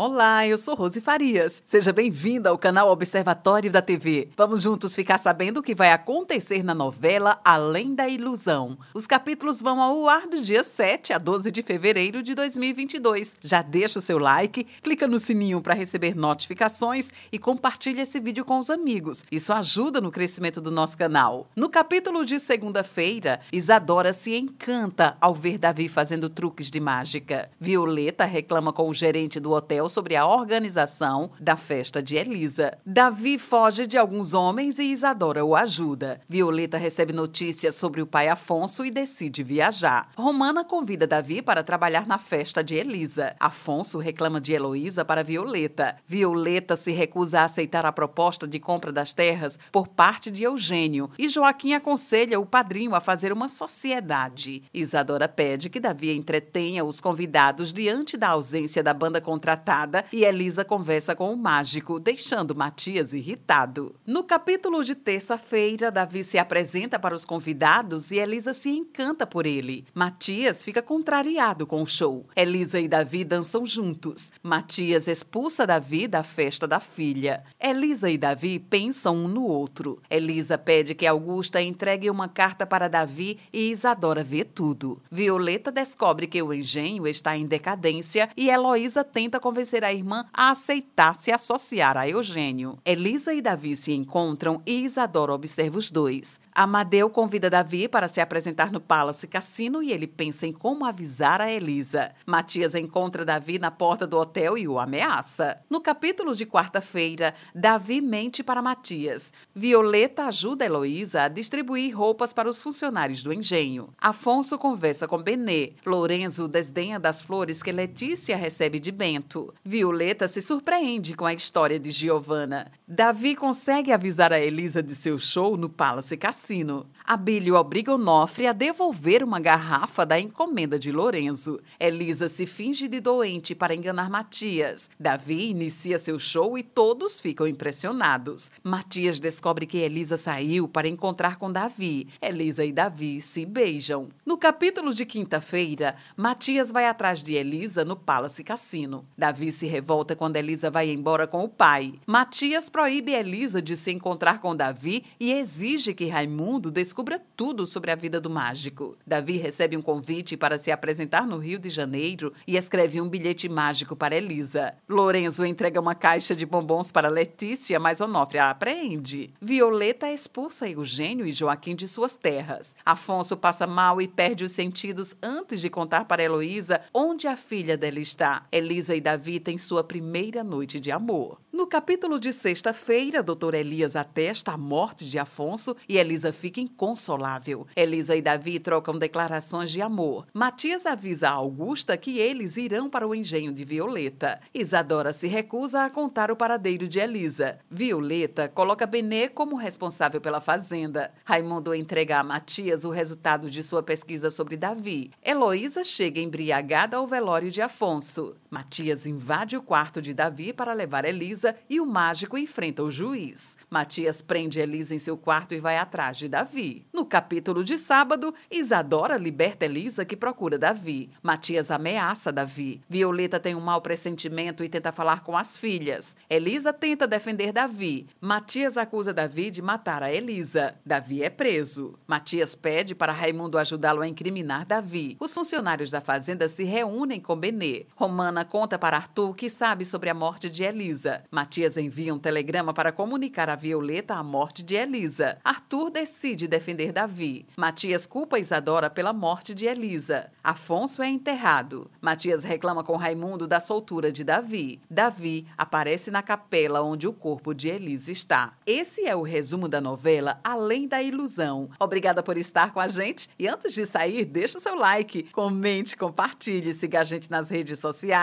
Olá, eu sou Rose Farias. Seja bem-vinda ao canal Observatório da TV. Vamos juntos ficar sabendo o que vai acontecer na novela Além da Ilusão. Os capítulos vão ao ar do dia 7 a 12 de fevereiro de 2022. Já deixa o seu like, clica no sininho para receber notificações e compartilha esse vídeo com os amigos. Isso ajuda no crescimento do nosso canal. No capítulo de segunda-feira, Isadora se encanta ao ver Davi fazendo truques de mágica. Violeta reclama com o gerente do hotel sobre a organização da festa de Elisa. Davi foge de alguns homens e Isadora o ajuda. Violeta recebe notícias sobre o pai Afonso e decide viajar. Romana convida Davi para trabalhar na festa de Elisa. Afonso reclama de Heloísa para Violeta. Violeta se recusa a aceitar a proposta de compra das terras por parte de Eugênio e Joaquim aconselha o padrinho a fazer uma sociedade. Isadora pede que Davi entretenha os convidados diante da ausência da banda contratada e Elisa conversa com o mágico, deixando Matias irritado. No capítulo de terça-feira, Davi se apresenta para os convidados e Elisa se encanta por ele. Matias fica contrariado com o show. Elisa e Davi dançam juntos. Matias expulsa Davi da festa da filha. Elisa e Davi pensam um no outro. Elisa pede que Augusta entregue uma carta para Davi e Isadora vê tudo. Violeta descobre que o engenho está em decadência e Heloísa tenta convencer convencer a irmã a aceitar se associar a Eugênio. Elisa e Davi se encontram e Isadora observa os dois. Amadeu convida Davi para se apresentar no Palace Cassino e ele pensa em como avisar a Elisa. Matias encontra Davi na porta do hotel e o ameaça. No capítulo de quarta-feira, Davi mente para Matias. Violeta ajuda Heloísa a distribuir roupas para os funcionários do engenho. Afonso conversa com Benê. Lorenzo desdenha das flores que Letícia recebe de Bento. Violeta se surpreende com a história de Giovanna. Davi consegue avisar a Elisa de seu show no Palace Cassino assassino. Abílio obriga Onofre a devolver uma garrafa da encomenda de Lorenzo. Elisa se finge de doente para enganar Matias. Davi inicia seu show e todos ficam impressionados. Matias descobre que Elisa saiu para encontrar com Davi. Elisa e Davi se beijam. No capítulo de quinta-feira, Matias vai atrás de Elisa no Palace Cassino. Davi se revolta quando Elisa vai embora com o pai. Matias proíbe Elisa de se encontrar com Davi e exige que Raimundo Raimundo descubra tudo sobre a vida do mágico. Davi recebe um convite para se apresentar no Rio de Janeiro e escreve um bilhete mágico para Elisa. Lorenzo entrega uma caixa de bombons para Letícia, mas Onofre a apreende. Violeta expulsa Eugênio e Joaquim de suas terras. Afonso passa mal e perde os sentidos antes de contar para Heloísa onde a filha dela está. Elisa e Davi têm sua primeira noite de amor. No capítulo de sexta-feira, Dr. Elias atesta a morte de Afonso e Elisa fica inconsolável. Elisa e Davi trocam declarações de amor. Matias avisa a Augusta que eles irão para o engenho de Violeta. Isadora se recusa a contar o paradeiro de Elisa. Violeta coloca Benê como responsável pela fazenda. Raimundo entrega a Matias o resultado de sua pesquisa sobre Davi. Heloísa chega embriagada ao velório de Afonso. Matias invade o quarto de Davi para levar Elisa e o mágico enfrenta o juiz. Matias prende Elisa em seu quarto e vai atrás de Davi. No capítulo de sábado, Isadora liberta Elisa que procura Davi. Matias ameaça Davi. Violeta tem um mau pressentimento e tenta falar com as filhas. Elisa tenta defender Davi. Matias acusa Davi de matar a Elisa. Davi é preso. Matias pede para Raimundo ajudá-lo a incriminar Davi. Os funcionários da fazenda se reúnem com Benê. Romana conta para Arthur que sabe sobre a morte de Elisa. Matias envia um telegrama para comunicar a Violeta a morte de Elisa. Arthur decide defender Davi. Matias culpa Isadora pela morte de Elisa. Afonso é enterrado. Matias reclama com Raimundo da soltura de Davi. Davi aparece na capela onde o corpo de Elisa está. Esse é o resumo da novela Além da Ilusão. Obrigada por estar com a gente e antes de sair, deixa o seu like, comente, compartilhe, siga a gente nas redes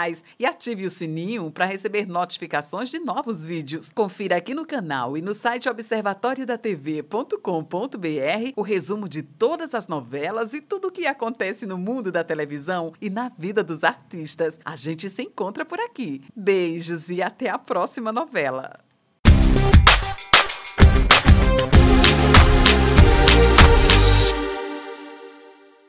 sociais e ative o sininho para receber notificações de novos vídeos. Confira aqui no canal e no site observatoriodatv.com.br o resumo de todas as novelas e tudo o que acontece no mundo da televisão e na vida dos artistas. A gente se encontra por aqui. Beijos e até a próxima novela.